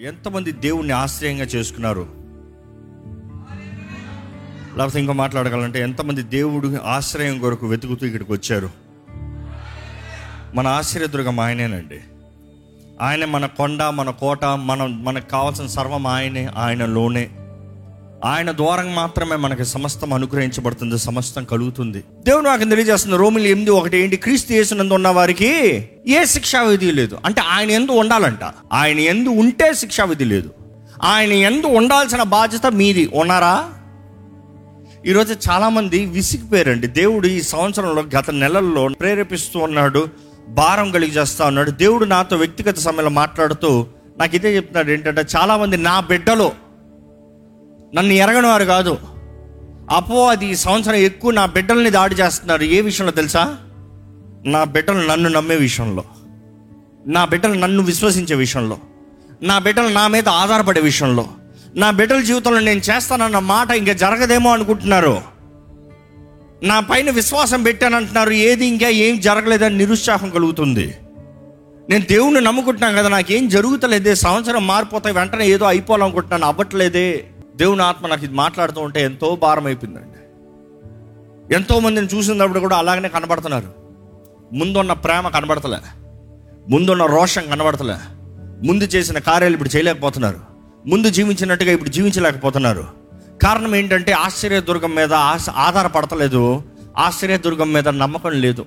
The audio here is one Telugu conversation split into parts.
ఎంతమంది దేవుణ్ణి ఆశ్రయంగా చేసుకున్నారు? లేకపోతే ఇంకా మాట్లాడగలంటే ఎంతమంది దేవుడు ఆశ్రయం కొరకు వెతుకుతూ ఇక్కడికి వచ్చారు? మన ఆశ్రయదుర్గం ఆయనేనండి. ఆయన మన కొండ మన కోట మనం మనకు కావాల్సిన సర్వం ఆయనే ఆయనలోనే. ఆయన ద్వారా మాత్రమే మనకి సమస్తం అనుగ్రహించబడుతుంది సమస్తం కలుగుతుంది. దేవుడు నాకు తెలియజేస్తుంది రోమిలు ఎనిమిది ఒకటి ఏంటి? క్రీస్తు చేసినందు ఉన్న వారికి ఏ శిక్షా విధి లేదు. అంటే ఆయన ఎందు ఉండాలంట. ఆయన ఎందు ఉంటే శిక్షా విధి లేదు. ఆయన ఎందు ఉండాల్సిన బాధ్యత మీది. ఉన్నారా? ఈరోజు చాలామంది విసిగిపోయారండి. దేవుడు ఈ సంవత్సరంలో గత నెలల్లో ప్రేరేపిస్తూ ఉన్నాడు భారం కలిగి చేస్తూ ఉన్నాడు. దేవుడు నాతో వ్యక్తిగత సమయంలో మాట్లాడుతూ నాకు ఇదే చెప్తున్నాడు. ఏంటంటే చాలామంది నా బిడ్డలో నన్ను ఎరగని వారు కాదు. అపో అది ఈ సంవత్సరం ఎక్కువ నా బిడ్డల్ని దాడి చేస్తున్నారు. ఏ విషయంలో తెలుసా? నా బిడ్డలు నన్ను నమ్మే విషయంలో. నా బిడ్డలు నన్ను విశ్వసించే విషయంలో. నా బిడ్డలు నా మీద ఆధారపడే విషయంలో. నా బిడ్డల జీవితంలో నేను చేస్తానన్న మాట ఇంకా జరగదేమో అనుకుంటున్నారు. నా పైన విశ్వాసం పెట్టానంటున్నారు. ఏది ఇంకా ఏం జరగలేదని నిరుత్సాహం కలుగుతుంది. నేను దేవుణ్ణి నమ్ముకుంటున్నాను కదా నాకేం జరుగుతలేదే? సంవత్సరం మారిపోతాయి వెంటనే ఏదో అయిపోవాలనుకుంటున్నాను. అవ్వట్లేదే. దేవుని ఆత్మ నాకు ఇది మాట్లాడుతూ ఉంటే ఎంతో భారం అయిపోయిందండి. ఎంతో మందిని చూసినప్పుడు కూడా అలాగనే కనబడుతున్నారు. ముందున్న ప్రేమ కనబడతలే. ముందున్న రోషం కనబడతలే. ముందు చేసిన కార్యాలు ఇప్పుడు చేయలేకపోతున్నారు. ముందు జీవించినట్టుగా ఇప్పుడు జీవించలేకపోతున్నారు. కారణం ఏంటంటే ఆశ్చర్య దుర్గం మీద ఆశ ఆధారపడతలేదు. ఆశ్చర్యదుర్గం మీద నమ్మకం లేదు.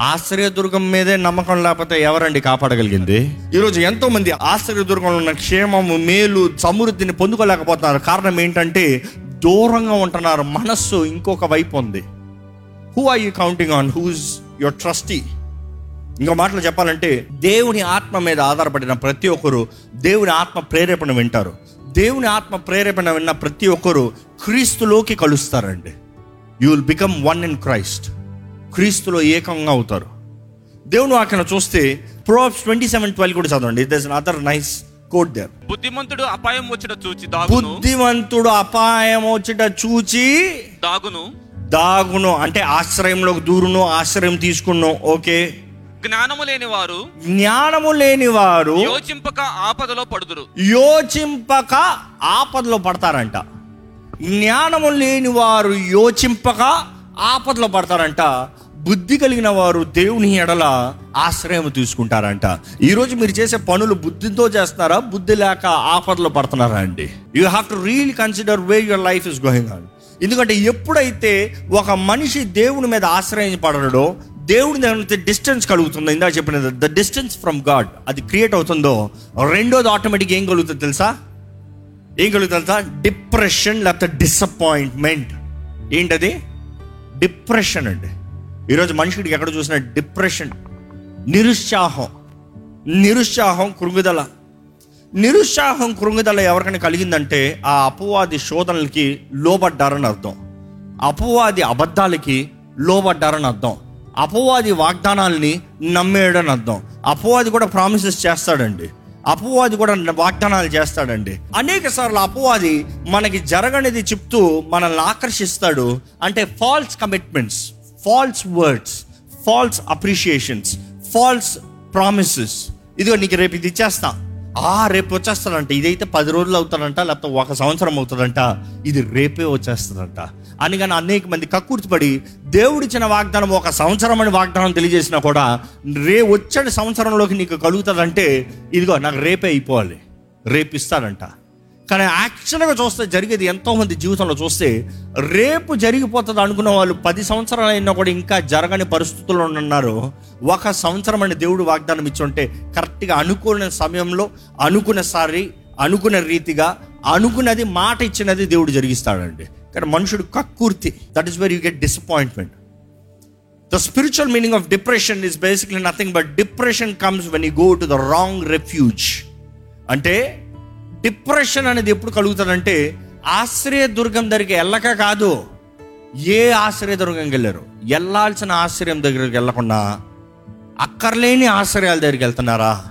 ఆశ్రయదుర్గం మీదే నమ్మకం లేకపోతే ఎవరండి కాపాడగలిగింది? ఈరోజు ఎంతో మంది ఆశ్రయదుర్గంలో ఉన్న క్షేమము మేలు సమృద్ధిని పొందుకోలేకపోతున్నారు. కారణం ఏంటంటే దూరంగా ఉంటున్నారు. మనస్సు ఇంకొక వైపు ఉంది. Who are you counting on who's your trustee ఇంకో మాటలు చెప్పాలంటే దేవుని ఆత్మ మీద ఆధారపడిన ప్రతి ఒక్కరు దేవుని ఆత్మ ప్రేరేపణ వింటారు. దేవుని ఆత్మ ప్రేరేపణ విన్న ప్రతి ఒక్కరు క్రీస్తులోకి కలుస్తారండి. You will become one in Christ క్రీస్తులో ఏకంగా అవుతారు. దేవుని వాక్యం చూస్తే ప్రోబ్స్ ట్వంటీ సెవెన్ ట్వెల్వ్ కూడా చదవండి. Thus other nice quote there బుద్ధిమంతుడు అపాయం వచ్చిన చూచి బుద్ధిమంతుడు అపాయం వచ్చిట చూచి దాగును. దాగును. అంటే ఆశ్రయంలోకి దూరును ఆశ్రయం తీసుకున్నాం ఓకే. జ్ఞానము లేని వారు జ్ఞానము లేని వారు యోచింపక ఆపదలో పడుదురు. యోచింపక ఆపదలో పడతారంట. జ్ఞానము లేని వారు యోచింపక ఆపదలో పడతారంట. బుద్ధి కలిగిన వారు దేవుని ఎడల ఆశ్రయం తీసుకుంటారంట. ఈరోజు మీరు చేసే పనులు బుద్ధితో చేస్తున్నారా బుద్ధి లేక ఆపదలో పడుతున్నారా అండి? You have to real consider way your life is going on ఎందుకంటే ఎప్పుడైతే ఒక మనిషి దేవుని మీద ఆశ్రయించబడడో దేవుని దగ్గర డిస్టెన్స్ కలుగుతుందో. ఇందాక చెప్పిన ద డిస్టెన్స్ ఫ్రమ్ గాడ్ అది క్రియేట్ అవుతుందో రెండోది ఆటోమేటిక్ ఏం కలుగుతుంది తెలుసా? ఏం కలుగుతుంది తెలుసా? డిప్రెషన్ లేకపోతే డిసప్పాయింట్మెంట్ ఏంటది? డిప్రెషన్ అండి. ఈరోజు మనుషుడికి ఎక్కడ చూసినా డిప్రెషన్ నిరుత్సాహం నిరుత్సాహం కృంగుదల. నిరుత్సాహం కృంగుదల ఎవరికైనా కలిగిందంటే ఆ అపవాది శోధనలకి లోబడ్డారని అర్థం. అపవాది అబద్ధాలకి లోబడ్డారని అర్థం. అపవాది వాగ్దానాల్ని నమ్మేయడని అర్థం. అపవాది కూడా ప్రామిసెస్ చేస్తాడండి. అపవాది కూడా వాగ్దానాలు చేస్తాడండి. అనేక సార్లు అపవాది మనకి జరగనిది చెప్తూ మనల్ని ఆకర్షిస్తాడు. అంటే false commitments false words false appreciations false promises ఇదిగో నీకు రేపు ఇది ఇచ్చేస్తా. ఆ రేపు వచ్చేస్తాడంట. ఇదైతే పది రోజులు అవుతాడంట లేకపోతే ఒక సంవత్సరం అవుతుందంట ఇది రేపే వచ్చేస్తుందంట. అని కానీ అనేక మంది కక్కుర్తిపడి దేవుడిచ్చిన వాగ్దానం ఒక సంవత్సరం అని వాగ్దానం తెలియజేసినా కూడా రే వచ్చే సంవత్సరంలోకి నీకు కలుగుతుందంటే ఇదిగో నాకు రేపే అయిపోవాలి. రేపు ఇస్తానంట కానీ యాక్చువల్గా చూస్తే జరిగేది ఎంతోమంది జీవితంలో చూస్తే రేపు జరిగిపోతుంది అనుకున్న వాళ్ళు పది సంవత్సరాలు అయినా కూడా ఇంకా జరగని పరిస్థితుల్లో ఉన్నారు. ఒక సంవత్సరం అని దేవుడు వాగ్దానం ఇచ్చుంటే కరెక్ట్గా అనుకున్న సమయంలో అనుకున్న సారి అనుకున్న రీతిగా అనుకున్నది మాట ఇచ్చినది దేవుడు జరిగిస్తాడండి. కానీ మనుషుడు కక్కుర్తి. That is where you get disappointment the spiritual meaning of depression is basically nothing but depression comes when you go to the wrong refuge అంటే డిప్రెషన్ అనేది ఎప్పుడు కలుగుతుందంటే ఆశ్రయ దుర్గం దగ్గరికి వెళ్ళక కాదు. ఏ ఆశ్రయ దుర్గంకి వెళ్ళారు? వెళ్ళాల్సిన ఆశ్రయం దగ్గరికి వెళ్ళకుండా అక్కర్లేని ఆశ్రయాల దగ్గరికి వెళ్తున్నారా?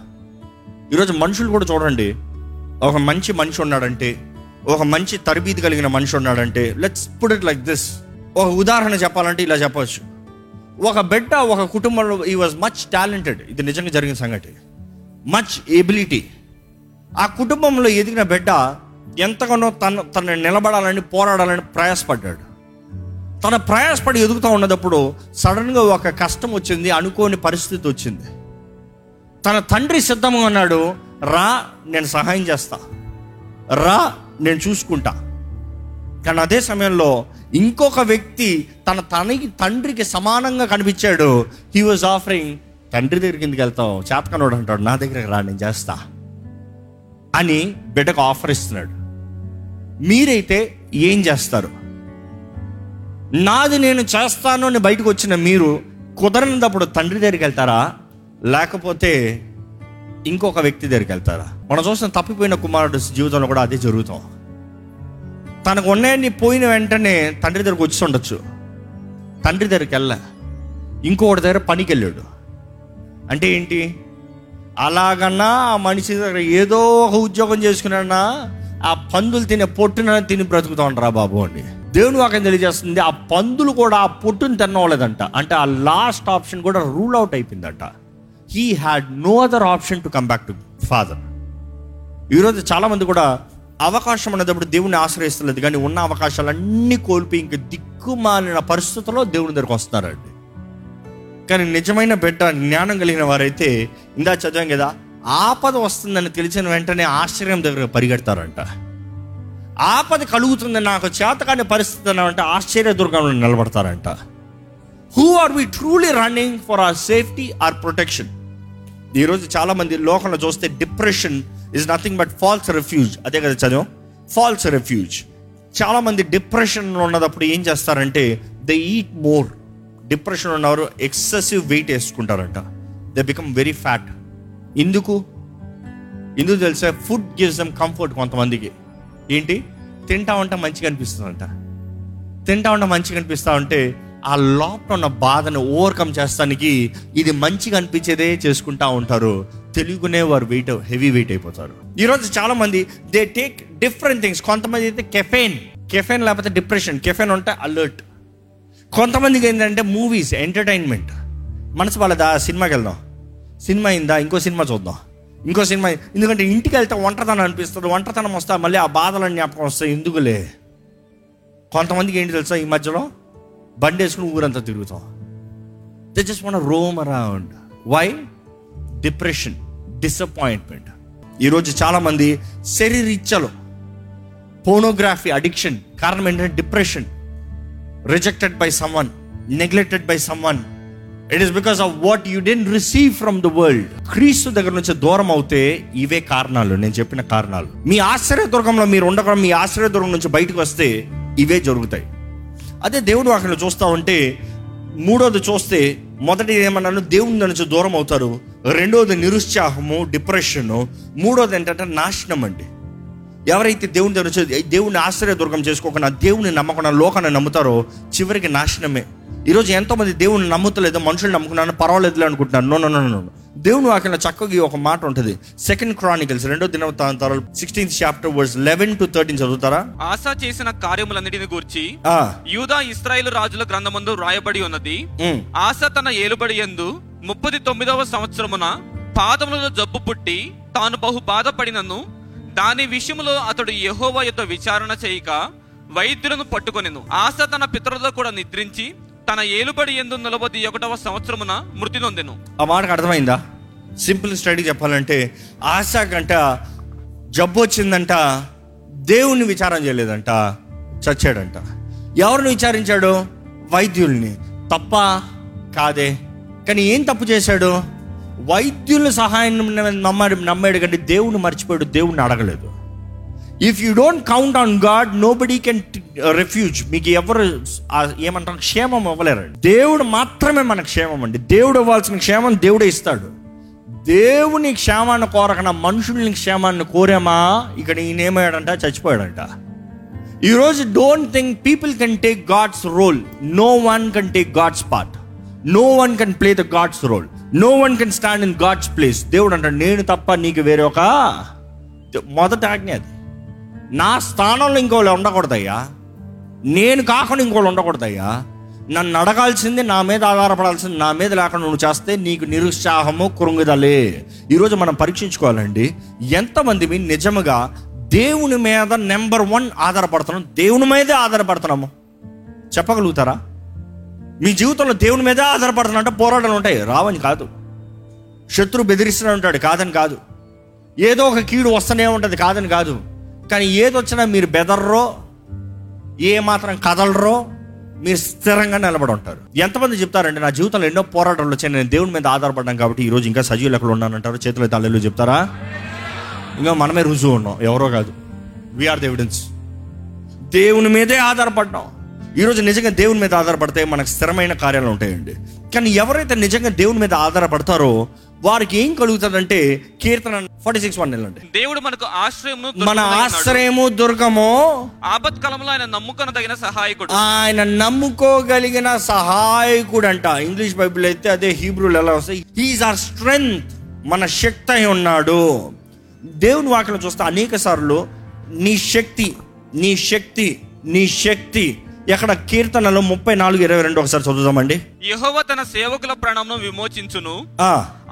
ఈరోజు మనుషులు కూడా చూడండి ఒక మంచి మనిషి ఉన్నాడంటే ఒక మంచి తరబీది కలిగిన మనిషి ఉన్నాడంటే let's put it like this ఒక ఉదాహరణ చెప్పాలంటే ఇలా చెప్పవచ్చు. ఒక బిడ్డ ఒక కుటుంబంలో ఈ వాజ్ మచ్ టాలెంటెడ్ ఇది నిజంగా జరిగిన సంగతి. మచ్ ఎబిలిటీ ఆ కుటుంబంలో ఎదిగిన బిడ్డ ఎంతగానో తన తన నిలబడాలని పోరాడాలని ప్రయాసపడ్డాడు. తన ప్రయాసపడి ఎదుగుతూ ఉన్నప్పుడు సడన్గా ఒక కష్టం వచ్చింది అనుకోని పరిస్థితి వచ్చింది. తన తండ్రి సిద్ధంగా ఉన్నాడు రా నేను సహాయం చేస్తా. రా నేను చూసుకుంటా. కానీ అదే సమయంలో ఇంకొక వ్యక్తి తన తనకి తండ్రికి సమానంగా కనిపించాడు. హీ వాజ్ ఆఫరింగ్ తండ్రి దగ్గరికి ఎందుకు వెళ్తావు? చేతకనోడు అంటాడు నా దగ్గరికి రా నేను చేస్తా అని బిడ్డకు ఆఫర్ ఇస్తున్నాడు. మీరైతే ఏం చేస్తారు? నాది నేను చేస్తాను అని బయటకు వచ్చిన మీరు కుదరనప్పుడు తండ్రి దగ్గరికి వెళ్తారా? లేకపోతే ఇంకొక వ్యక్తి దగ్గరికి వెళ్తారా? మనం చూసిన తప్పిపోయిన కుమారుడు జీవితంలో కూడా అదే జరుగుతాం. తనకు ఉన్నాయని పోయిన వెంటనే తండ్రి దగ్గరకు వచ్చి ఉండొచ్చు. తండ్రి దగ్గరికి వెళ్ళా. ఇంకొకటి దగ్గర పనికి వెళ్ళాడు అంటే ఏంటి? అలాగన్నా ఆ మనిషి దగ్గర ఏదో ఒక ఉద్యోగం చేసుకున్నా ఆ పందులు తినే పొట్టున తిని బ్రతుకుతా ఉండరా బాబు అండి దేవుని వాక్యం తెలియజేస్తుంది ఆ పందులు కూడా ఆ పొట్టును తినవలేదంట అంటే ఆ లాస్ట్ ఆప్షన్ కూడా రూల్ అవుట్ అయిపోయిందంట. He had no other option to come back to father ఈరోజు చాలామంది కూడా అవకాశం అనేటప్పుడు దేవుణ్ణి ఆశ్రయిస్తలేదు. కానీ ఉన్న అవకాశాలన్నీ కోల్పి ఇంక దిక్కుమాలిన పరిస్థితుల్లో దేవుని దగ్గరకు వస్తున్నారండి. కానీ నిజమైన బిడ్డ జ్ఞానం కలిగిన వారైతే ఇందా చదివాం కదా ఆపద వస్తుందని తెలిసిన వెంటనే ఆశ్చర్యం దగ్గర పరిగెడతారంట. ఆపద కలుగుతుంది నాకు చేతకాని పరిస్థితి అంటే ఆశ్చర్య దుర్గంలో నిలబడతారంట. Who are we truly running for our safety or protection ఈరోజు చాలా మంది లోకంలో చూస్తే depression is nothing but false refuge అదే కదా చదివాం? ఫాల్స్ రెఫ్యూజ్ చాలా మంది డిప్రెషన్లో ఉన్నప్పుడు ఏం చేస్తారంటే దే ఈట్ మోర్ డిప్రెషన్ ఉన్నవారు ఎక్సెసివ్ వెయిట్ వేసుకుంటారంట. దే బికమ్ వెరీ ఫ్యాట్ ఎందుకు? ఎందుకు తెలుసా? ఫుడ్ గివ్స్ దమ్ కంఫర్ట్ కొంతమందికి. ఏంటి? తింటా ఉంటే మంచిగా అనిపిస్తుందంట. తింటా ఉంటే మంచిగా అనిపిస్తా ఉంటే ఆ లోపల ఉన్న బాధను ఓవర్కమ్ చేస్తానికి ఇది మంచిగా అనిపించేదే చేసుకుంటా ఉంటారు. తెలుగునే వారు వెయిట్ హెవీ వెయిట్ అయిపోతారు. ఈరోజు చాలా మంది దే టేక్ డిఫరెంట్ థింగ్స్ కొంతమంది అయితే కెఫెన్ కెఫెన్ లేకపోతే డిప్రెషన్ కెఫెన్ ఉంటే అలర్ట్ కొంతమందికి ఏంటంటే మూవీస్ ఎంటర్టైన్మెంట్ మనసు వాళ్ళదా సినిమాకి వెళ్దాం. సినిమా అయిందా? ఇంకో సినిమా చూద్దాం. ఇంకో సినిమా ఎందుకంటే ఇంటికి వెళ్తే ఒంటరితనం అనిపిస్తుంది. ఒంటరితనం వస్తా మళ్ళీ ఆ బాధలు జ్ఞాపకం వస్తాయి. ఎందుకులే? కొంతమందికి ఏంటి తెలుసా ఈ మధ్యలో? బండి వేసుకుని ఊరంతా తిరుగుతాం. They just one roam around why depression disappointment ఈరోజు చాలామంది శరీరిచ్చలు పోనోగ్రఫీ అడిక్షన్ కారణం ఏంటంటే depression rejected by someone neglected by someone it is because of what you didn't receive from the world క్రీస్తు దగ్గర నుంచి దూరం అవుతే ఇవే కారణాలు. నేను చెప్పిన కారణాలు. మీ ఆశ్చర్య దుర్గంలో మీరు ఉండకుండా మీ ఆశ్చర్య దుర్గం నుంచి బయటకు వస్తే ఇవే జరుగుతాయి. అదే దేవుడు అక్కడ చూస్తా ఉంటే మూడోది చూస్తే మొదటి ఏమన్నాను దేవుని నుంచి దూరం అవుతారు. రెండోది నిరుత్సాహము డిప్రెషను. మూడోది ఏంటంటే నాశనం అండి. ఎవరైతే దేవుని దగ్గర నుంచి దేవుని ఆశ్చర్యదుర్గం చేసుకోకుండా దేవుని నమ్మకుండా లోకాన్ని నమ్ముతారో చివరికి నాశనమే. ఈరోజు ఎంతోమంది దేవుని నమ్ముతలేదు మనుషులు నమ్ముకున్నాను పర్వాలేదులే అనుకుంటున్నాను నో నో నో దేవుని వాక్యంలో చక్కగా ఒక మాట ఉంటుంది. సెకండ్ క్రానికల్స్ రెండో sixteenth chapter verse eleven to thirteen చదువుతారా? ఆశ చేసిన కార్యములన్నిటిని గూర్చి యూదా ఇస్రాయేల్ రాజుల గ్రంథమందు రాయబడి ఉన్నది. ఆశ తన ఏలుబడి యందు ముప్పది తొమ్మిదవ సంవత్సరమున పాదములలో జబ్బు పుట్టి తాను బహు బాధపడినను దాని విషయములో అతడు యెహోవా యొద్ద విచారణ చేయక వైద్యులను పట్టుకొనెను. ఆశ తన పితరులతో కూడా నిద్రించి తన ఏలుబడి ఎందు నలభై ఒకటవ సంవత్సరమున మృతి నొందెను. ఆ మాటకు అర్థమైందా? సింపుల్ స్టడీ చెప్పాలంటే ఆశ కంట జబ్బు వచ్చిందంట దేవుణ్ణి విచారం చేయలేదంట చచ్చాడంట. ఎవరిని విచారించాడు? వైద్యుల్ని. తప్ప కాదే. కానీ ఏం తప్పు చేశాడు? వైద్యుల సహాయం నమ్మాడు నమ్మాడు కంటే దేవుని మర్చిపోయాడు దేవుణ్ణి అడగలేదు. If you don't count on God nobody can refuge మీకు ఎవరు ఏమంటారు? క్షేమం ఇవ్వలేరు దేవుడు మాత్రమే మన క్షేమం అండి. దేవుడు ఇవ్వాల్సిన క్షేమం దేవుడే ఇస్తాడు. దేవుని క్షేమాన్ని కోరకన మనుషుల్ని క్షేమాన్ని కోరామా? ఇక్కడ ఈయన ఏమయ్యాడంట చచ్చిపోయాడంట. ఈరోజు don't think people can take God's role no one can take God's part no one can play the God's role no one can stand in God's place దేవుడు అంటాడు నేను తప్ప నీకు వేరే ఒక మొదటి ఆజ్ఞ అది. నా స్థానంలో ఇంకోళ్ళు ఉండకూడదయ్యా. నేను కాకుండా ఇంకోళ్ళు ఉండకూడదయ్యా. నన్ను అడగాల్సింది నా మీద ఆధారపడాల్సింది నా మీద లేకుండా నువ్వు చేస్తే నీకు నిరుత్సాహము కృంగుదలే ఈరోజు మనం పరీక్షించుకోవాలండి. ఎంతమంది మీ నిజముగా దేవుని మీద నెంబర్ వన్ ఆధారపడుతున్నాం? దేవుని మీదే ఆధారపడుతున్నాము. చెప్పగలుగుతారా? మీ జీవితంలో దేవుని మీదే ఆధారపడుతున్నా అంటే పోరాటాలు ఉంటాయి. రావని కాదు. శత్రువు బెదిరిస్తూనే ఉంటాడు. కాదని కాదు. ఏదో ఒక కీడు వస్తూనే ఉంటుంది. కాదని కాదు. కానీ ఏదొచ్చినా మీరు బెదర్రో ఏ మాత్రం కదలరో మీరు స్థిరంగా నిలబడి ఉంటారు. ఎంతమంది చెప్తారంటే నా జీవితంలో ఎన్నో పోరాటాలు వచ్చాయి నేను దేవుని మీద ఆధారపడ్డాను కాబట్టి ఈరోజు ఇంకా సజీవులు ఎక్కడ ఉన్నానంటారు చేతులు తల్లిలో చెప్తారా? ఇంకా మనమే రుజువు ఉన్నాం ఎవరో కాదు. వీఆర్ ద ఎవిడెన్స్ దేవుని మీదే ఆధారపడ్డాం. ఈరోజు నిజంగా దేవుని మీద ఆధారపడితే మనకు స్థిరమైన కార్యాలు ఉంటాయండి. కానీ ఎవరైతే నిజంగా దేవుని మీద ఆధారపడతారో వారికి ఏం కలుగుతుందంటే కీర్తన ఫార్టీ సిక్స్ వన్ వెళ్ళండి. దేవుడు మనకు ఆశ్రయమును మన. ఆశ్రయము దుర్గము ఆపత్కాలంలో ఆయన నమ్ముకొనదగిన సహాయకుడు. ఆయన నమ్ముకోగలిగిన సహాయకుడు అంట ఇంగ్లీష్ బైబిల్ అయితే అదే హీబ్రూలు ఎలా వస్తాయి? హీఈస్ ఆర్ స్ట్రెంగ్త్ మన శక్తి అయి ఉన్నాడు. దేవుని వాక్యం చూస్తే అనేక సార్లు నీ శక్తి నీ శక్తి నీ శక్తి ఎక్కడ కీర్తనలో ముప్పై నాలుగు ఇరవై రెండు ఒకసారి చదువుదామండి. యెహోవా తన సేవకుల ప్రాణమును విమోచించును.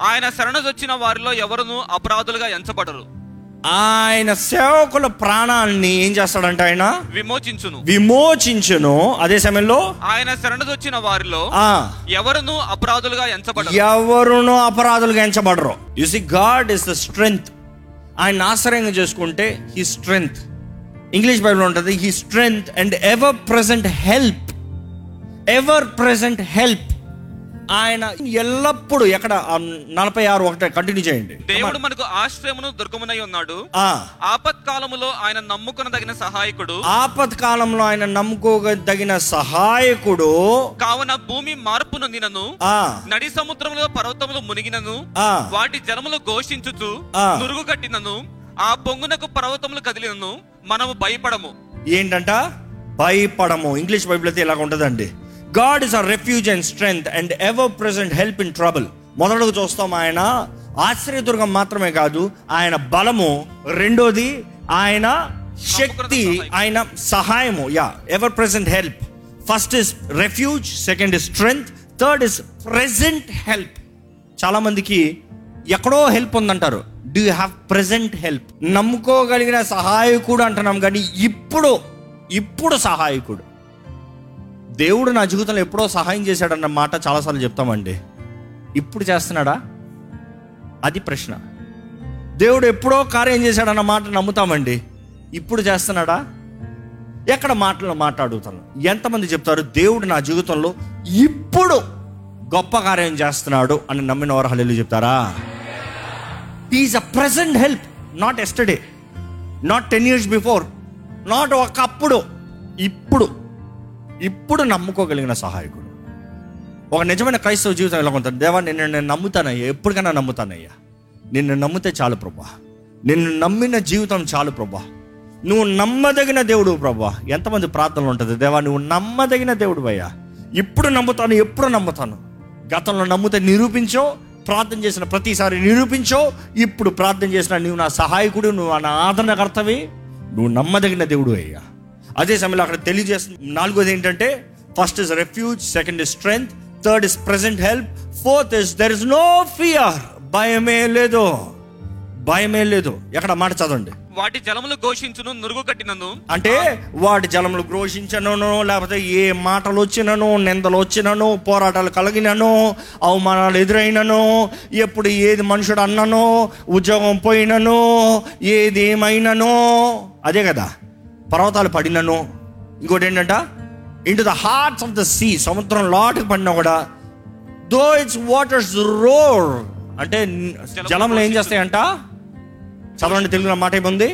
ఆయన శరణజొచ్చిన వారిలో ఎవరును అపరాధులుగా ఎంచబడరు. ఆయన సేవకుల ప్రాణాన్ని ఏం చేస్తాడంట ఆయన? విమోచించును. విమోచించును. అదే సమయంలో? ఆయన శరణజొచ్చిన వారిలో ఆ. ఎవరును అపరాధులుగా ఎంచబడరు. ఎవరును అపరాధులుగా ఎంచబడరు. You see God is the strength ఆయన ఆశ్రయంగా చేసుకుంటే హీ స్ట్రెంగ్త్ ఇంగ్లీష్ బైబిల్ ఉంటుంది he strength and ever present help ever present help ఆయన ఎల్లప్పుడూ ఎక్కడ నలభై ఆరు ఒకటే కంటిన్యూ చేయండి. దేవుడు మనకు ఆశ్రయమును దుర్గమునై ఉన్నాడు. ఆ. ఆపత్కాలములో ఆయన నమ్ముకొనదగిన సహాయకుడు. ఆపత్ కాలంలో ఆయన నమ్ముకోదగిన సహాయకుడు. కావున భూమి మార్పు నొందినను. ఆ. నడి సముద్రంలో పర్వతములు మునిగినను. వాటి జలములు ఘోషించుచు. నురుగు కట్టినను. ఆ పొంగునకు పర్వతములు కదిలినను. మనము భయపడము. ఏంటంట? భయపడము. ఇంగ్లీష్ బైబిల్ అయితే ఇలాగ ఉంటుందండి. God is a refuge and strength and ever present help in trouble మొదటగా చూస్తాం ఆయన ఆశ్రయదుర్గం మాత్రమే కాదు ఆయన బలము. రెండోది ఆయన శక్తి ఆయన సహాయము. Yeah ever present help first is refuge second is strength third is present help చాలా మందికి ఎక్కడో హెల్ప్ ఉందంటారు. డూ హ్యావ్ ప్రజెంట్ హెల్ప్ నమ్ముకోగలిగిన సహాయకుడు అంటున్నాం. కానీ ఇప్పుడు ఇప్పుడు సహాయకుడు. దేవుడు నా జీవితంలో ఎప్పుడో సహాయం చేశాడన్న మాట చాలాసార్లు చెప్తామండి. ఇప్పుడు చేస్తున్నాడా? అది ప్రశ్న. దేవుడు ఎప్పుడో కార్యం చేశాడన్న మాట నమ్ముతామండి. ఇప్పుడు చేస్తున్నాడా? ఎక్కడ మాటలు మాట్లాడుతాను ఎంతమంది చెప్తారు? దేవుడు నా జీవితంలో ఇప్పుడు గొప్ప కార్యం చేస్తున్నాడు అని నమ్మిన వారు హల్లు చెప్తారా? Is a present help not yesterday not ten years before not ఒకప్పుడు ఇప్పుడు ఇప్పుడు నమ్ముకోగలిగిన సహాయకుడు. ఒక నిజమైన క్రైస్తవ జీవితం ఎలా ఉంటుంది? దేవా నిన్ను నేను నమ్ముతానయ్యా ఎప్పటికైనా నమ్ముతానయ్యా. నిన్ను నమ్మితే చాలు ప్రభా. నిన్ను నమ్మిన జీవితం చాలు ప్రభా. నువ్వు నమ్మదగిన దేవుడు ప్రభా. ఎంతమంది ప్రార్థనలు ఉంటుంది? దేవా నువ్వు నమ్మదగిన దేవుడు అయ్యా. ఇప్పుడు నమ్ముతాను ఎప్పుడు నమ్ముతాను? గతంలో నమ్మితే నిరూపించో ప్రార్థన చేసిన ప్రతిసారి నిరూపించో. ఇప్పుడు ప్రార్థన చేసిన నువ్వు నా సహాయకుడు నువ్వు నా ఆదరణకర్తవి నువ్వు నమ్మదగిన దేవుడు అయ్యా. అదే సమయంలో అక్కడ తెలియజేస్తుంది నాలుగోది ఏంటంటే first is refuge second is strength third is present help fourth is there is no fear భయమే లేదు. భయమే లేదు. ఎక్కడ మాట చదవండి? వాటి జలములు ఘోషించును నురుగు కట్టినను. అంటే వాటి జలములు క్రోషించనను లేకపోతే ఏ మాటలు వచ్చినను నిందలు వచ్చినను పోరాటాలు కలిగినను అవమానాలు ఎదురైనను ఎప్పుడు ఏది మనుషుడు అన్ననో ఉద్యోగం పోయినను ఏది ఏమైనను. అదే కదా పర్వతాలు పడినను. ఇంకోటి ఏంటంట? Into the hearts of the sea సముద్రం లోటుకు పడినా కూడా దో ఇట్స్ వాటర్స్ రోర్ అంటే జలంలో ఏం చేస్తాయంట? చదవండి తెలుగులో మాట ఏముంది?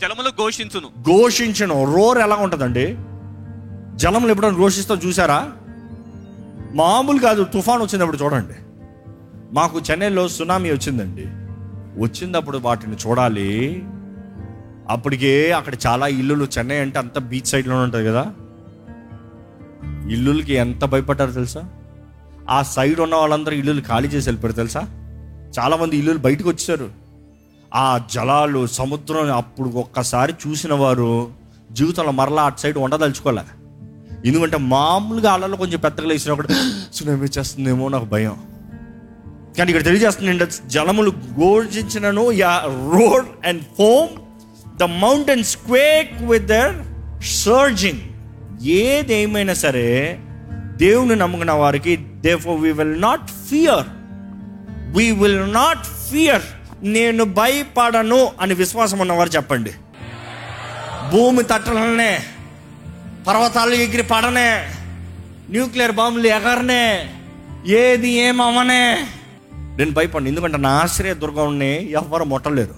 జలములు ఘోషించును. ఘోషించను. రోర్ ఎలా ఉంటుందండి? జలంలో ఎప్పుడైనా ఘోషిస్తాం చూసారా మామూలు కాదు తుఫాన్ వచ్చినప్పుడు చూడండి. మాకు చెన్నైలో సునామీ వచ్చిందండి. వచ్చినప్పుడు వాటిని చూడాలి. అప్పటికే అక్కడ చాలా ఇల్లులు చెన్నై అంటే అంత బీచ్ సైడ్లోనే ఉంటుంది కదా. ఇల్లులకి ఎంత భయపడ్డారు తెలుసా? ఆ సైడ్ ఉన్న వాళ్ళందరూ ఇల్లులు ఖాళీ చేసి వెళ్ళిపోయారు తెలుసా? చాలామంది ఇల్లులు బయటకు వచ్చారు ఆ జలాలు సముద్రం అప్పుడు ఒక్కసారి చూసిన వారు జీవితంలో మరలా అటు సైడ్ వండదలుచుకోలే ఎందుకంటే మామూలుగా అలలో కొంచెం పెద్దగా లేచినప్పుడు సునామీ చేస్తుందేమో నాకు భయం. కానీ ఇక్కడ తెలియజేస్తుంది జలములు గోర్జించినను yeah roar and foam the mountain quake with their surging ఏదేమైనా సరే దేవుని నమ్ముకున్న వారికి therefore we will not fear we will not fear నేను భయపడను అని విశ్వాసం ఉన్నవారు చెప్పండి. భూమి తట్టలనే పర్వతాలు ఎగిరి పడనే న్యూక్లియర్ బాంబులు ఎగరనే ఏది ఏమవనే నేను భయపడి ఎందుకంటే నా ఆశ్రయ దుర్గంని ఎవరు ముట్టలేరు.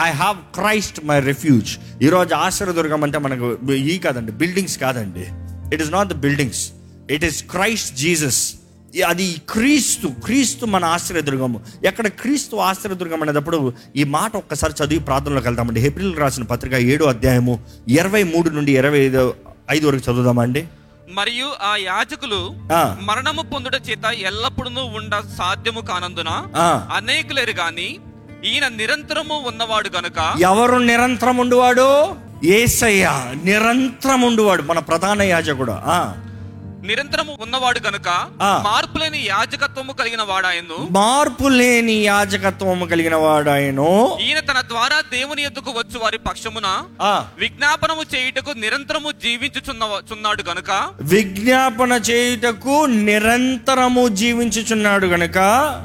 I have Christ my refuge ఈరోజు ఆశ్రయ దుర్గం అంటే మనకు ఈ కాదండి బిల్డింగ్స్ కాదండి. It is not the buildings it is Christ Jesus అది క్రీస్తు క్రీస్తు మన ఆశ్రయదుర్గము. ఎక్కడ క్రీస్తు ఆశ్రయదుర్గం అనేటప్పుడు ఈ మాట ఒక్కసారి చదివి ప్రార్థనలోకి వెళ్తామండి ఏప్రిల్ రాసిన పత్రిక ఏడో అధ్యాయము ఇరవై మూడు నుండి ఇరవై ఐదు ఐదు వరకు చదువుదామండి మరియు ఆ యాజకులు. మరణము పొందుట చేత ఎల్లప్పుడూ ఉండ సాధ్యము కానందున. అనేకులేరు గాని ఈయన నిరంతరము ఉన్నవాడు గనుక ఎవరు నిరంతరం ఉండువాడు? ఏసయ్య నిరంతరం ఉండువాడు మన ప్రధాన యాజకుడు. ఆ. నిరంతరము ఉన్నవాడు గనుక ఆ. మార్పులేని యాజకత్వము కలిగిన వాడాయను. మార్పు లేని యాజకత్వం కలిగిన వాడాయను. ఈయన తన ద్వారా దేవుని ఎద్దుకు వచ్చు వారి పక్షమున విజ్ఞాపనము చేయుటకు నిరంతరము జీవించుచున్న చున్నాడు గనుక. విజ్ఞాపన చేయుటకు నిరంతరము జీవించుచున్నాడు గనుక.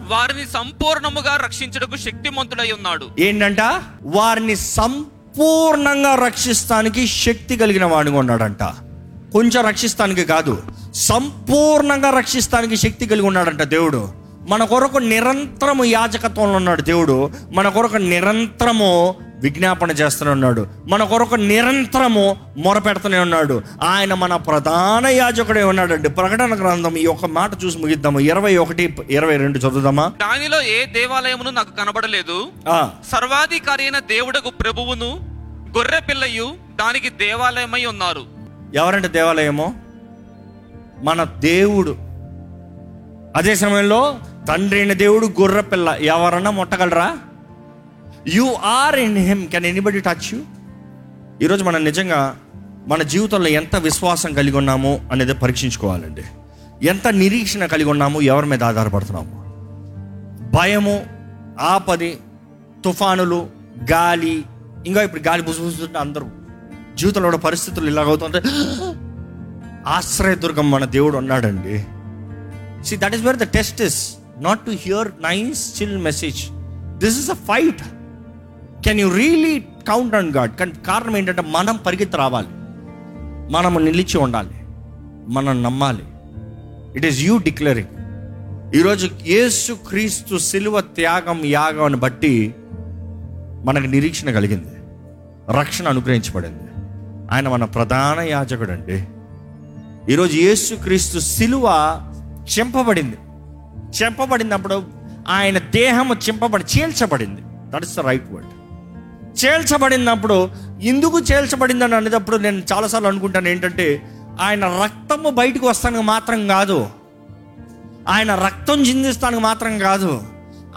వారిని సంపూర్ణముగా రక్షించుటకు శక్తిమంతుడై ఉన్నాడు. ఏంటంట? వారిని సంపూర్ణంగా రక్షిస్తానికి శక్తి కలిగిన వాడిగా ఉన్నాడంట. కొంచెం రక్షిస్తానికి కాదు. సంపూర్ణంగా రక్షిస్తానికి శక్తి కలిగి ఉన్నాడంట దేవుడు. మన కొరకు నిరంతరము యాజకత్వంలో ఉన్నాడు దేవుడు. మన కొరకు నిరంతరము విజ్ఞాపన చేస్తూనే ఉన్నాడు. మన కొరకు నిరంతరము మొరపెడుతూనే ఉన్నాడు. ఆయన మన ప్రధాన యాజకుడే ఉన్నాడండి. ప్రకటన గ్రంథం ఈ ఒక్క మాట చూసి ముగిద్దాము. ఇరవై ఒకటి ఇరవై రెండు చదువుదామా? దానిలో ఏ దేవాలయమును నాకు కనబడలేదు? ఆ, సర్వాధికారి అయిన దేవుడకు ప్రభువును గొర్రె పిల్లయు దానికి దేవాలయమై ఉన్నారు. ఎవరంటే దేవాలయము? మన దేవుడు. అదే సమయంలో తండ్రి అయిన దేవుడు గుర్ర పిల్ల ఎవరన్నా ముట్టగలరా? You are in him can anybody touch you ఈరోజు మనం నిజంగా మన జీవితంలో ఎంత విశ్వాసం కలిగి ఉన్నామో అనేది పరీక్షించుకోవాలండి. ఎంత నిరీక్షణ కలిగి ఉన్నాము ఎవరి మీద ఆధారపడుతున్నాము? భయము ఆపది తుఫానులు గాలి ఇంకా ఇప్పుడు గాలి బుసుబుసుంటే అందరూ జీవితంలో పరిస్థితులు ఇలాగవుతుంటే ఆశ్రయదుర్గం మన దేవుడు ఉన్నాడండి see that is where the test is not to hear nice chill message this is a fight can you really count on God కానీ కారణం ఏంటంటే మనం పరిగెత్తి రావాలి. మనం నిలిచి ఉండాలి. మనం నమ్మాలి. ఇట్ ఈస్ యూ డిక్లేరింగ్ ఈరోజు యేసు క్రీస్తు సిలువ త్యాగం యాగం బట్టి మనకు నిరీక్షణ కలిగింది. రక్షణ అనుగ్రహించబడింది. ఆయన మన ప్రధాన యాజకుడు అండి ఈరోజు యేసుక్రీస్తు శిలువ సిలువ చింపబడింది. చింపబడినప్పుడు ఆయన దేహము చింపబడి చేల్చబడింది. That is the right word చేల్చబడినప్పుడు ఎందుకు చేల్చబడిందని అనేటప్పుడు నేను చాలాసార్లు అనుకుంటాను ఏంటంటే ఆయన రక్తము బయటకు వస్తానికి మాత్రం కాదు. ఆయన రక్తం చిందిస్తానికి మాత్రం కాదు.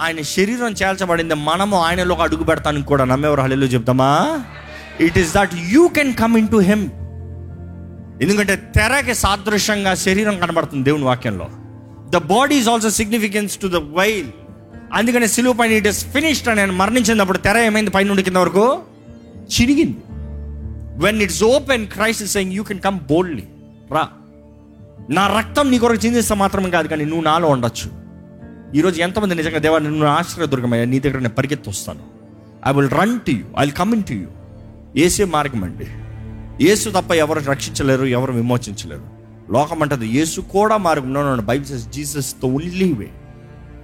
ఆయన శరీరం చేల్చబడింది. మనము ఆయనలో అడుగు పెడతానికి కూడా నమ్మేవారు. హల్లు చెప్తామా? It is that you can come in to him ఎందుకంటే తెరకి సాదృశ్యంగా శరీరం కనబడుతుంది దేవుని వాక్యంలో. The body is also significance to the veil అందుకని సిలువ పైన ఇట్ ఇస్ ఫినిష్డ్ అని ఆయన మరణించినప్పుడు తెర ఏమైంది పైన నుండి కింద వరకు? చిరిగింది. When it's open Christ is saying you can come boldly రా. నా రక్తం నీ కొరకు చిందిస్తే మాత్రమే కాదు కానీ నువ్వు నాలో ఉండొచ్చు. ఈరోజు ఎంతమంది నిజంగా దేవా నిన్ను ఆశ్రయ దుర్గమయ్యా నీ దగ్గర నేను పరిగెత్తి వస్తాను I will run to you I will come in to you ఏసే మార్గం అండి యేసు తప్ప ఎవరు రక్షించలేరు ఎవరు విమోచించలేరు. లోకం అంటది యేసు కూడా మార్గం Bible says Jesus the only way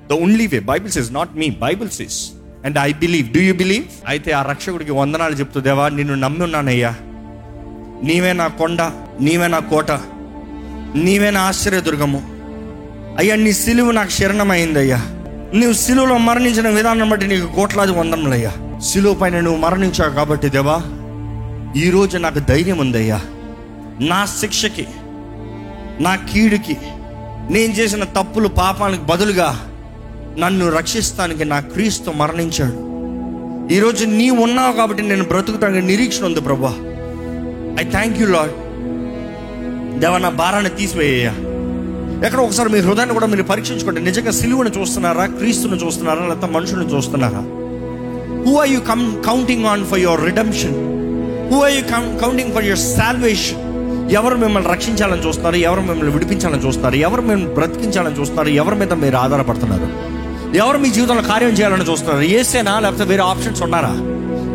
the only way Bible says not me Bible says and I believe do you believe అయితే ఆ రక్షకుడికి వందనాలు చెప్తూ దేవా నిన్ను నమ్మి ఉన్నానయ్యా. నీవే నా కొండ నీవే నా కోట నీవే నా ఆశ్చర్యదుర్గము. అయ్యా నీ సిలువు నాకు శరణమైంది అయ్యా నువ్వు సిలువలో మరణించిన విధానం బట్టి నీకు కోట్లాది వందనములయ్యా. సిలువు పైన నువ్వు మరణించావు కాబట్టి దేవా ఈరోజు నాకు ధైర్యం ఉందయ్యా. నా శిక్షకి నా కీడుకి నేను చేసిన తప్పులు పాపానికి బదులుగా నన్ను రక్షిస్తానికి నా క్రీస్తు మరణించాడు. ఈరోజు నీ ఉన్నావు కాబట్టి నేను బ్రతుకుతానికి నిరీక్షణ ఉంది ప్రభా. ఐ థ్యాంక్ యూ లాడ్ దేవా నా భారాన్ని తీసివేయ్యా ఎక్కడ ఒకసారి మీ హృదయాన్ని కూడా మీరు పరీక్షించుకోండి. నిజంగా సిలువను చూస్తున్నారా క్రీస్తుని చూస్తున్నారా లేకపోతే మనుషులను చూస్తున్నారా? Who are you come counting on for your redemption who are you counting for your salvation ఎవరు మిమ్మల్ని రక్షించాలని చూస్తున్నారు? ఎవరు మిమ్మల్ని విడిపించాలని చూస్తున్నారు? ఎవరు మిమ్మల్ని బ్రతికించాలని చూస్తున్నారు? ఎవరి మీద మీరు ఆధారపడుతున్నారు? ఎవరు మీ జీవితంలో కార్యం చేయాలని చూస్తున్నారు? ఏసేనా? లేకపోతే వేరే ఆప్షన్స్ ఉన్నారా?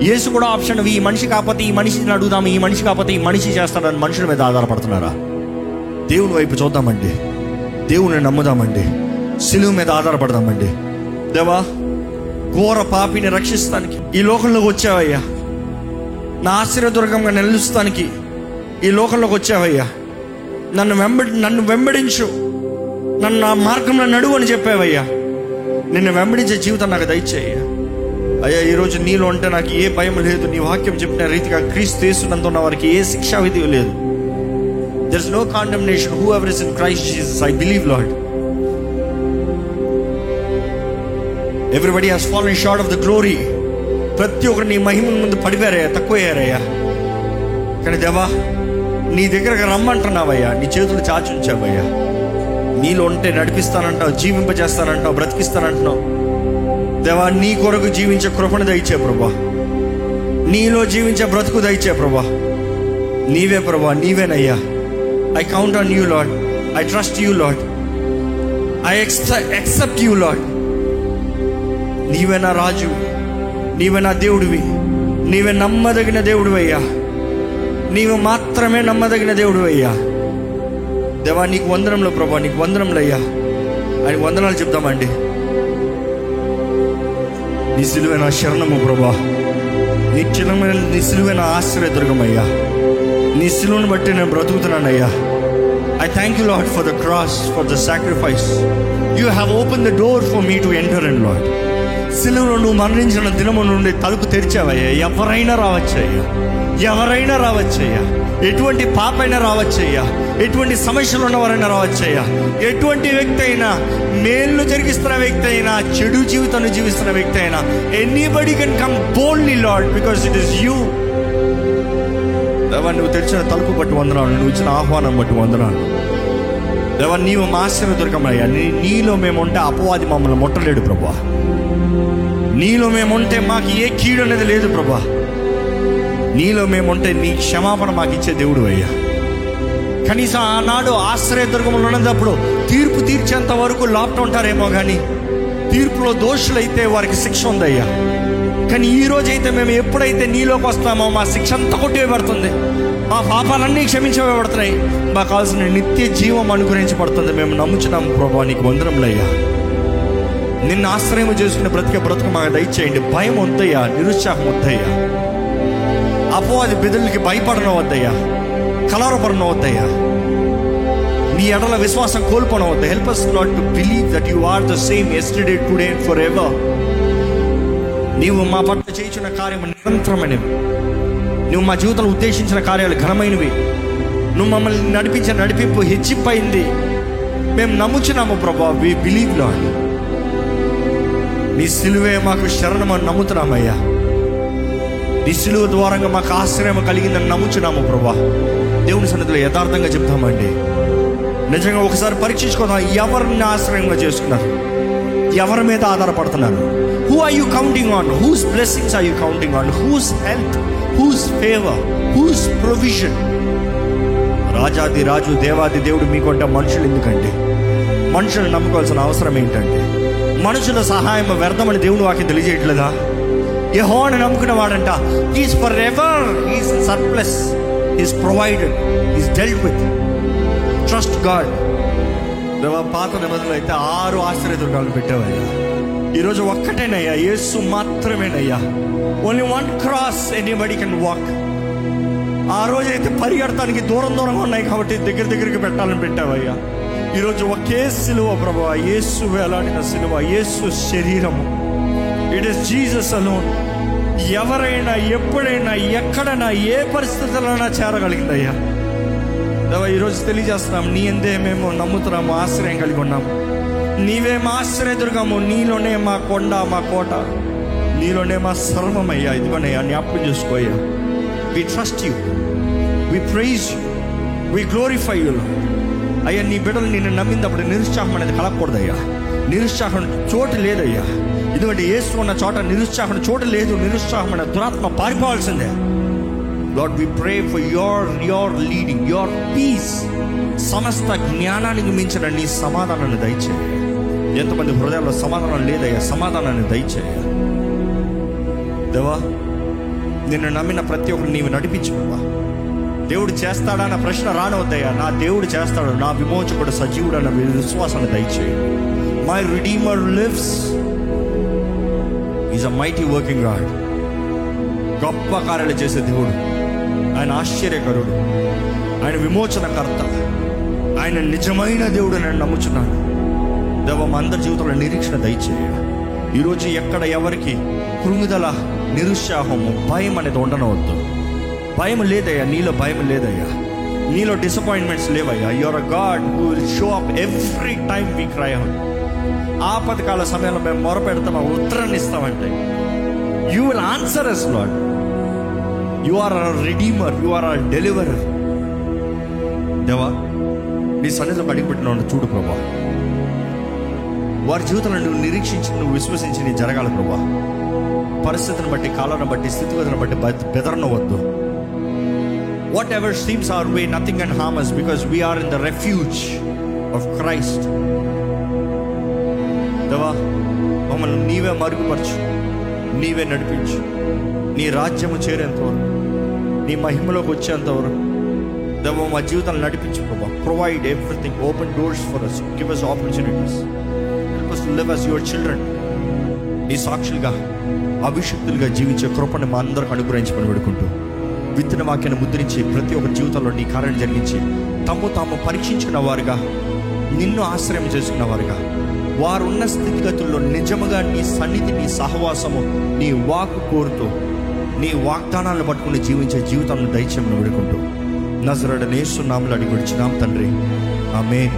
ఏసు కూడా ఆప్షన్ ఈ మనిషి కాకపోతే ఈ మనిషిని అడుగుదాం ఈ మనిషి కాకపోతే ఈ మనిషి చేస్తాడని మనుషుల మీద ఆధారపడుతున్నారా? దేవుని వైపు చూద్దామండి. దేవుని నమ్ముదామండి. సిలువు మీద ఆధారపడదామండి. దేవా ఘోర పాపిని రక్షిస్తానికి ఈ లోకంలోకి వచ్చావయ్యా. నా ఆశ్చర్యదుర్గంగా నిలుస్తానికి ఈ లోకంలోకి వచ్చావయ్యా. నన్ను వెంబడి నన్ను వెంబడించు. నన్ను నా మార్గంలో నడువు అని చెప్పావయ్యా. నిన్ను వెంబడించే జీవితం నాకు దయచేయ్యా. అయ్యా ఈరోజు నీలో ఉంటే నాకు ఏ భయం లేదు. నీ వాక్యం చెప్పిన రీతిగా క్రీస్తు చేస్తున్నందున్న వారికి ఏ శిక్షా విధి లేదు. There is no condemnation whoever is in Christ Jesus I believe lord everybody has fallen short of the glory ప్రతి ఒక్కరు నీ మహిమ ముందు పడిపోయారయ్యా తక్కువయ్యారయ్యా. కానీ దేవా నీ దగ్గరకు రమ్మంటున్నావయ్యా నీ చేతులు చాచి ఉంచావయ్యా. నీలో ఉంటే నడిపిస్తానంటావు జీవింపజేస్తానంటావు బ్రతికిస్తానంటున్నావు. దేవా నీ కొరకు జీవించే కృపణ దయచే ప్రభా. నీలో జీవించే బ్రతుకు దయచే ప్రభా. నీవే ప్రభా నీవేనయ్యా. I count on you lord I trust you lord I accept you lord నీవేనా రాజు? నీవే నా దేవుడివి. నీవే నమ్మదగిన దేవుడివి అయ్యా నీవు మాత్రమే నమ్మదగిన దేవుడు అయ్యా దేవా నీకు వందనంలో ప్రభా నీకు వందనంలో అయ్యా ఆయన వందనాలు చెప్తామండి నీ సిలువైన శరణము ప్రభా. నీ చిన్నమైన నీ సిలువైన నా ఆశ్రయదుర్గమయ్యా నీ సిలువను బట్టి నేను బ్రతుకుతున్నానయ్యా. I thank you lord for the cross for the sacrifice you have open the door for me to enter and lord సిలువలో నువ్వు మరణించిన దినము నుండి తలుపు తెరిచావయ్యా. ఎవరైనా రావచ్చయ్యా. ఎవరైనా రావచ్చయ్యా. ఎటువంటి పాపైనా రావచ్చయ్యా. ఎటువంటి సమస్యలు ఉన్నవారైనా రావచ్చయ్యా. ఎటువంటి వ్యక్తి అయినా మేల్ను జరిగిస్తున్న వ్యక్తి అయినా చెడు జీవితాన్ని జీవిస్తున్న వ్యక్తి అయినా anybody can come boldly lord because it is you దేవా నువ్వు తెరిచిన తలుపు బట్టి వందనాలు. నువ్వు ఇచ్చిన ఆహ్వానం బట్టి వందనాలు. దేవా నీవు మా ఆశ్చర్య దొరకమయ్యా. నీ నీలో మేము ఉంటే అపవాది మమ్మల్ని ముట్టలేడు ప్రభా నీలో మేము ఉంటే మాకు ఏ కీడు అనేది లేదు ప్రభా. నీలో మేము ఉంటే నీ క్షమాపణ మాకు ఇచ్చే దేవుడు అయ్యా. కనీసం ఆనాడు ఆశ్రయ దుర్గంలో ఉన్నప్పుడు తీర్పు తీర్చేంత వరకు లోపట ఉంటారేమో కానీ తీర్పులో దోషులైతే వారికి శిక్ష ఉందయ్యా. కానీ ఈ రోజైతే మేము ఎప్పుడైతే నీలోకి వస్తామో మా శిక్ష అంతా కొట్టివేయబడుతుంది మా పాపాలన్నీ క్షమించబడుతున్నాయి మాకు కావాల్సిన నిత్య జీవం అనుగ్రహించబడుతుంది. మేము నమ్ముచున్నాము ప్రభా నీకు వందరంలయ్యా నిన్ను ఆశ్రయం చేసుకుని బ్రతికే బ్రతుకు మాకు దయచేయండి. భయం వద్దయ్యా నిరుత్సాహం వద్దయ్యా. అపవాది బెదులకి భయపడన వద్దయ్యా కలవరపడడం వద్దయ్యా నీ ఎడల విశ్వాసం కోల్పోవడం వద్ద help us not to believe that you are the same yesterday today forever నీవు మా పట్ల చేయించిన కార్యం నిరంతరమైనవి. నువ్వు మా జీవితంలో ఉద్దేశించిన కార్యాలు ఘనమైనవి. నువ్వు మమ్మల్ని నడిపించిన నడిపింపు హెచ్చిపోయింది. మేము నమ్ముచున్నాము ప్రభా. వి బిలీవ్ లాడ్ నీ సిలువే మాకు శరణమని నమ్ముతున్నామయ్యా. నీ సిలువ ద్వారంగా మాకు ఆశ్రయం కలిగిందని నమ్ముచున్నాము ప్రభా. దేవుని సన్నిధిలో యథార్థంగా చెప్తామండి. నిజంగా ఒకసారి పరీక్షించుకుందాం ఎవరిని ఆశ్రయంగా చేసుకున్నారు? ఎవరి మీద ఆధారపడుతున్నారు? Who are you counting on whose blessings are you counting on whose health whose favour whose provision రాజాది రాజు దేవాది దేవుడు మీకుంటే మనుషులు ఎందుకంటే మనుషులు నమ్ముకోవాల్సిన అవసరం ఏంటంటే మనుషుల సహాయం వ్యర్థమని దేవుని వాకి తెలియజేయట్లేదా? యహోని నమ్ముకున్న వాడంట is forever is surplus is provided is dealt with trust God పాత నిబంధనలు అయితే ఆరు ఆశ్చర్యదుర్గాలు పెట్టావయ్యా. ఈరోజు ఒక్కటేనయ్యా యేసు మాత్రమేనయ్యా. Only one cross anybody can walk ఆ రోజు అయితే దూరం దూరంగా ఉన్నాయి కాబట్టి దగ్గర దగ్గరికి పెట్టాలని పెట్టావయ్యా. ఈరోజు ఒకే సిలువ ప్రభు. యేసు వేలాడిన సిలువ యేసు శరీరము. ఇట్ ఇస్ జీసస్ అలోన్ ఎవరైనా ఎప్పుడైనా ఎక్కడైనా ఏ పరిస్థితులైనా చేరగలిగిందయ్యా. దేవా ఈరోజు తెలియజేస్తున్నాం నీ ఎందే మేము నమ్ముతున్నాము ఆశ్రయం కలిగి ఉన్నాము. నీవే మా ఆశ్రయదుర్గము నీలోనే మా కొండ మా కోట. నీలోనే మా సర్వమయ్యా. ఇదిగోనయ్యా జ్ఞాపకం చేసుకోయ్యా we trust you we praise you we glorify you అయ్యా నీ బిడ్డలు నిన్ను నమ్మినప్పుడు నిరుత్సాహం అనేది కలగకూడదయ్యా. నిరుత్సాహం చోటు లేదయ్యా. ఎందుకంటే ఏసు ఉన్న చోట నిరుత్సాహం చోటు లేదు నిరుత్సాహం అనే దురాత్మ పారిపోవాల్సిందే. Lord we pray for your your leading your peace సమస్త జ్ఞానానికి మించిన నీ సమాధానాన్ని దయచేయ. ఎంతమంది హృదయాల్లో సమాధానం లేదయ్యా సమాధానాన్ని దయచేయ. దేవా నిన్ను నమ్మిన ప్రతి ఒక్కరు నీవు నడిపించుకోవా దేవుడు చేస్తాడా అన్న ప్రశ్న రానవద్దయ్యా నా దేవుడు చేస్తాడు. నా విమోచకుడు సజీవుడు అన్న విశ్వాసాన్ని దయచేయి. My redeemer lives is a mighty working God గొప్ప కార్యాలు చేసే దేవుడు. ఆయన ఆశ్చర్యకరుడు. ఆయన విమోచనకర్త. ఆయన నిజమైన దేవుడు నేను నమ్ముచున్నాను. దేవ మా అందరి జీవితంలో నిరీక్షణ దయచేయ. ఈరోజు ఎక్కడ ఎవరికి కృంగుదల నిరుత్సాహము భయం అనేది ఉండనవద్దు. భయం లేదయ్యా నీలో భయం లేదయ్యా. నీలో డిసప్పాయింట్మెంట్స్ లేవయ్యా. Your a God who will show up every time we cry out ఆపదకాల సమయంలో మేము మొర పెడతాం ఉత్తరాన్ని ఇస్తామంటే. You will answer yes lord you are a redeemer you are a deliverer దేవా నీ సన్నిధిలో అడిగిపెట్టిన చూడు ప్రభా. వారి జీవితంలో నువ్వు నిరీక్షించి నువ్వు విశ్వసించి నీ జరగాలి ప్రభా. పరిస్థితిని బట్టి కాలాన్ని బట్టి స్థితిగతులను బట్టి బెద- బెదరనవద్దు. Whatever seems our way nothing and harm us because we are in the refuge of Christ దేవా మమ్మల్ని నీవే మరుగుపరచు నీవే నడిపించు. నీ రాజ్యము చేరేంతవరకు నీ మహిమలోకి వచ్చేంతవరకు దేవా మా జీవితాలు నడిపించు ప్రభా. Provide everything open doors for us give us opportunities help live us your children నీ సాక్షులుగా అభిషక్తులుగా జీవించే కృపను మా అందరికి అనుగ్రహించమని పెడుకుంటూ విత్తన వాక్యాన్ని ముద్రించి ప్రతి ఒక్క జీవితంలో నీ కార్యం జరిగించి తమ్ము తాము పరీక్షించుకున్న వారుగా నిన్ను ఆశ్రయం చేసుకున్న వారుగా వారున్న స్థితిగతుల్లో నిజముగా నీ సన్నిధి నీ సహవాసము నీ వాకు కోరుతూ నీ వాగ్దానాలను పట్టుకుని జీవించే జీవితాలను దయచేయమని వేడుకుంటూ. నజరడ నేస్తున్నాములు అడిగి వచ్చినాం తండ్రి. ఆమె